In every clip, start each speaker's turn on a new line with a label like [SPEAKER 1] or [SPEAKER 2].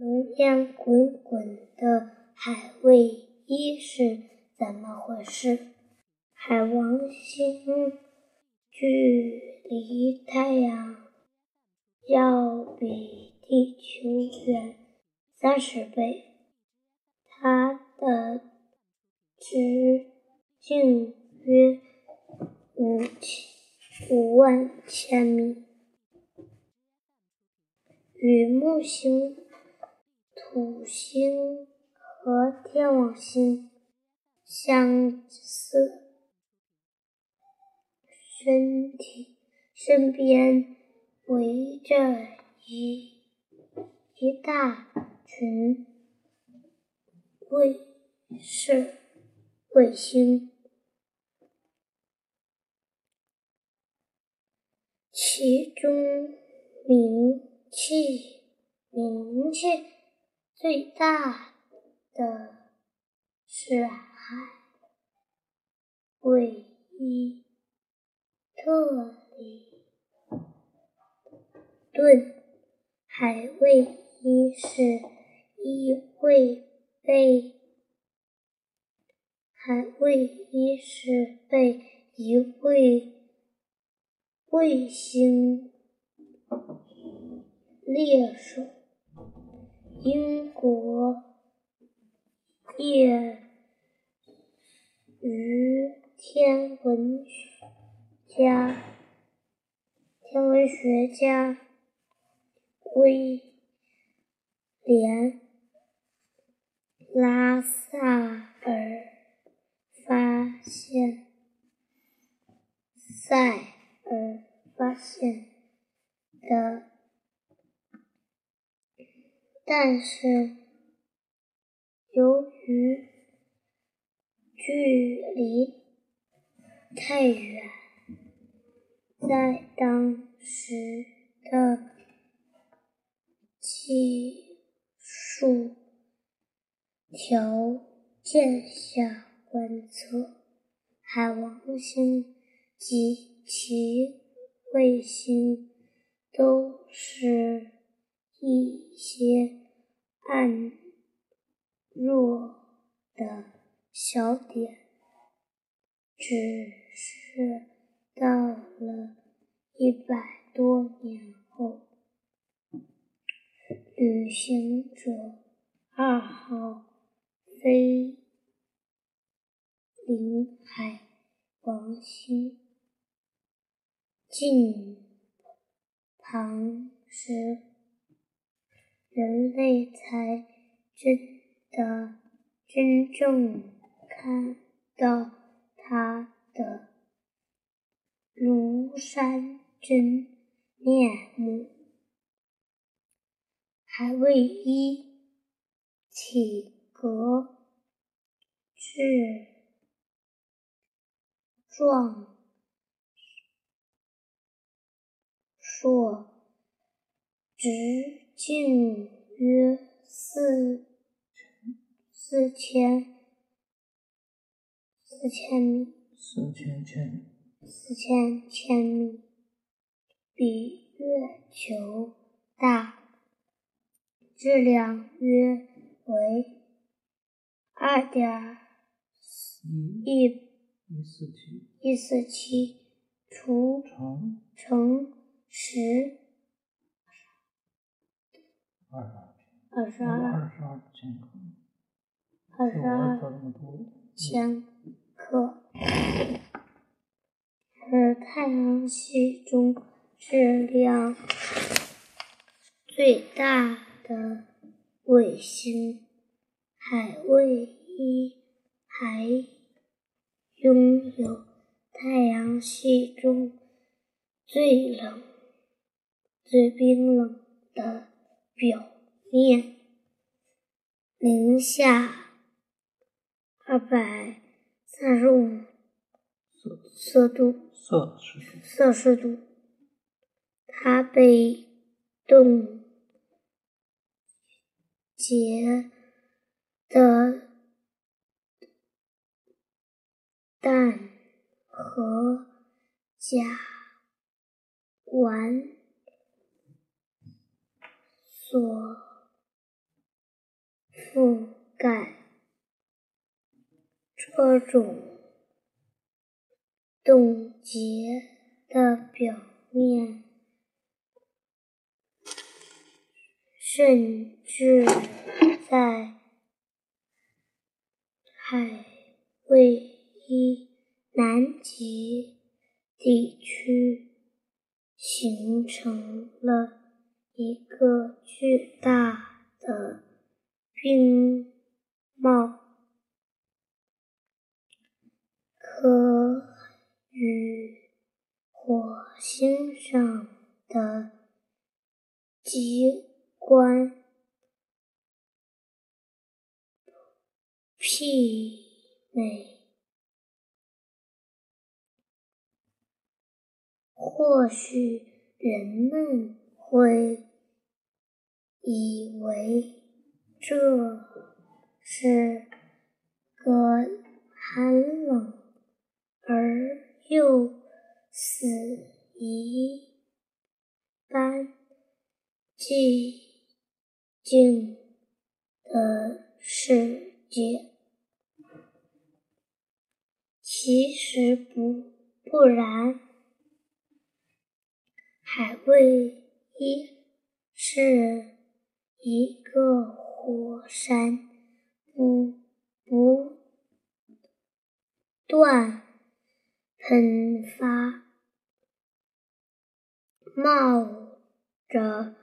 [SPEAKER 1] 浓烟滚滚的海卫一是怎么回事？海王星距离太阳要比地球远三十倍，它的直径约五千五万千米，与木星。土星和天王星相似，身体身边围着一一大群卫士卫星，其中名气名气。最大的是海卫一特里顿，海卫一是一卫被海卫一是被一位卫星猎手。英国业余天文学家、天文学家威廉·拉萨尔发现，塞尔发现的。但是，由于距离太远，在当时的技术条件下观测，海王星及其卫星都是一些。暗弱的小点，只是到了一百多年后，旅行者二号飞临海王星近旁时。人类才真的真正看到他的庐山真面目。海卫一体格质壮硕，直。径约四四千四千米，
[SPEAKER 2] 四千千米，
[SPEAKER 1] 四千千米，比月球大，质量约为二点
[SPEAKER 2] 一一四
[SPEAKER 1] 七一四七除
[SPEAKER 2] 乘二十二，二十二千克，二十二
[SPEAKER 1] 千克，是太阳系中质量最大的卫星。海卫一还拥有太阳系中最冷、最冰冷的。表面零下二百三十五摄度
[SPEAKER 2] 摄氏度，
[SPEAKER 1] 摄氏度，它被冻结的氮和甲烷。所覆盖这种冻结的表面，甚至在海卫一南极地区形成了一个。巨大的冰帽。可与火星上的机关媲美。或许人们会以为这是个寒冷。而又死一般寂静的世界，其实不不然。海卫一是一个火山，不不断。喷发，冒着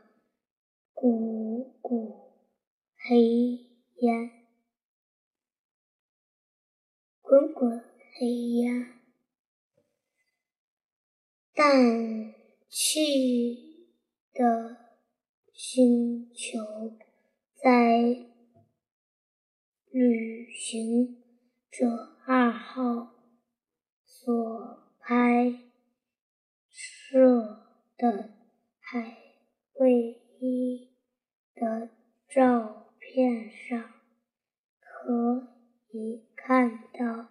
[SPEAKER 1] 股股黑烟，滚滚黑烟，氮气的星球在旅行者二号。所拍摄的海卫一的照片上，可以看到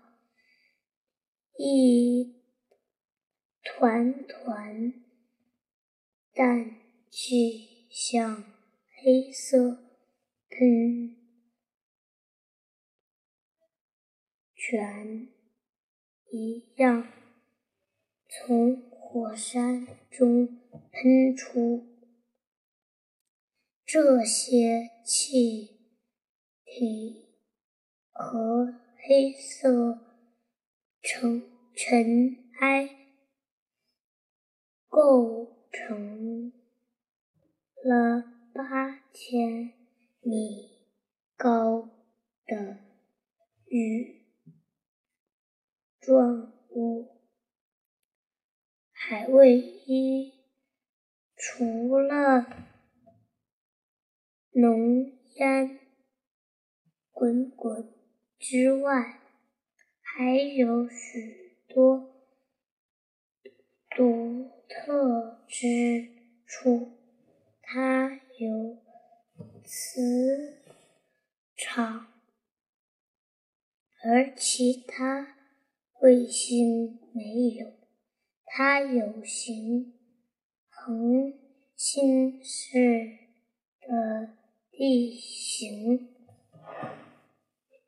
[SPEAKER 1] 一团团氮气像黑色喷泉。一样从火山中喷出，这些气体和黑色尘尘埃构成了八千米高的雨。状物，海卫一除了浓烟滚滚之外，还有许多独特之处。它有磁场，而其他。卫星没有，它有形恒星式的地形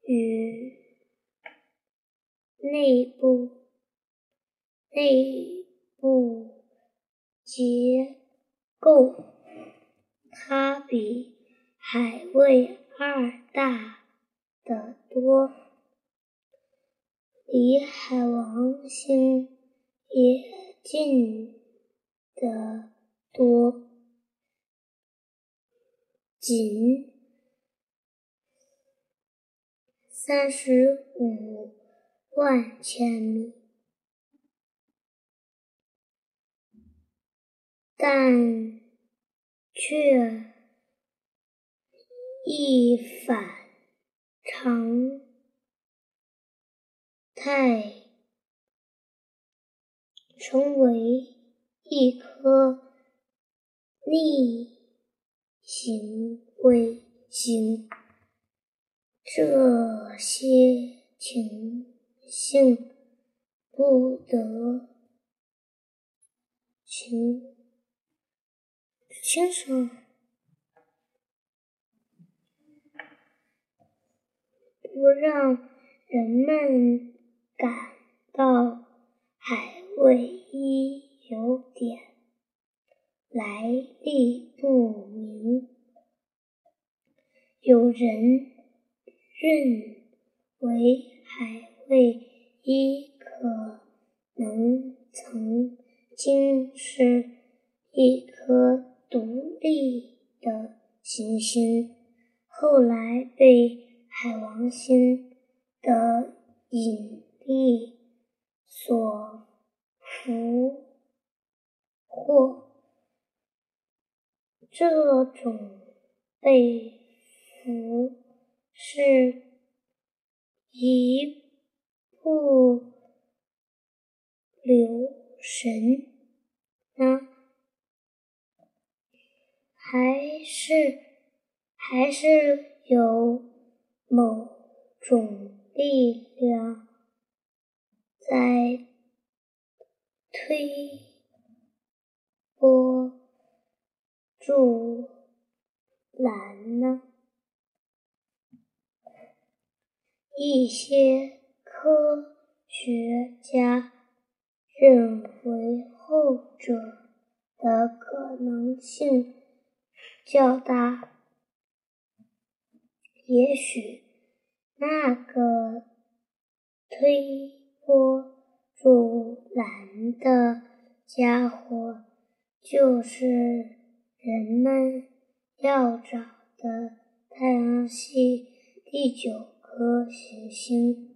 [SPEAKER 1] 与内部内部结构，它比海卫二大得多。离海王星也近得多，仅三十五万千米，但却一反常。态成为一颗逆行卫星，这些情形不得清清楚，不让。人们感到海卫一有点来历不明。有人认为海卫一可能曾经是一颗独立的星，后来被海王星的引力所俘获。这种被俘是一部留神呢，还是还是有某种力量在推波助澜呢？一些科学家认为后者的可能性较大。也许那个推波助澜的家伙就是人们要找的太阳系第九。颗行星。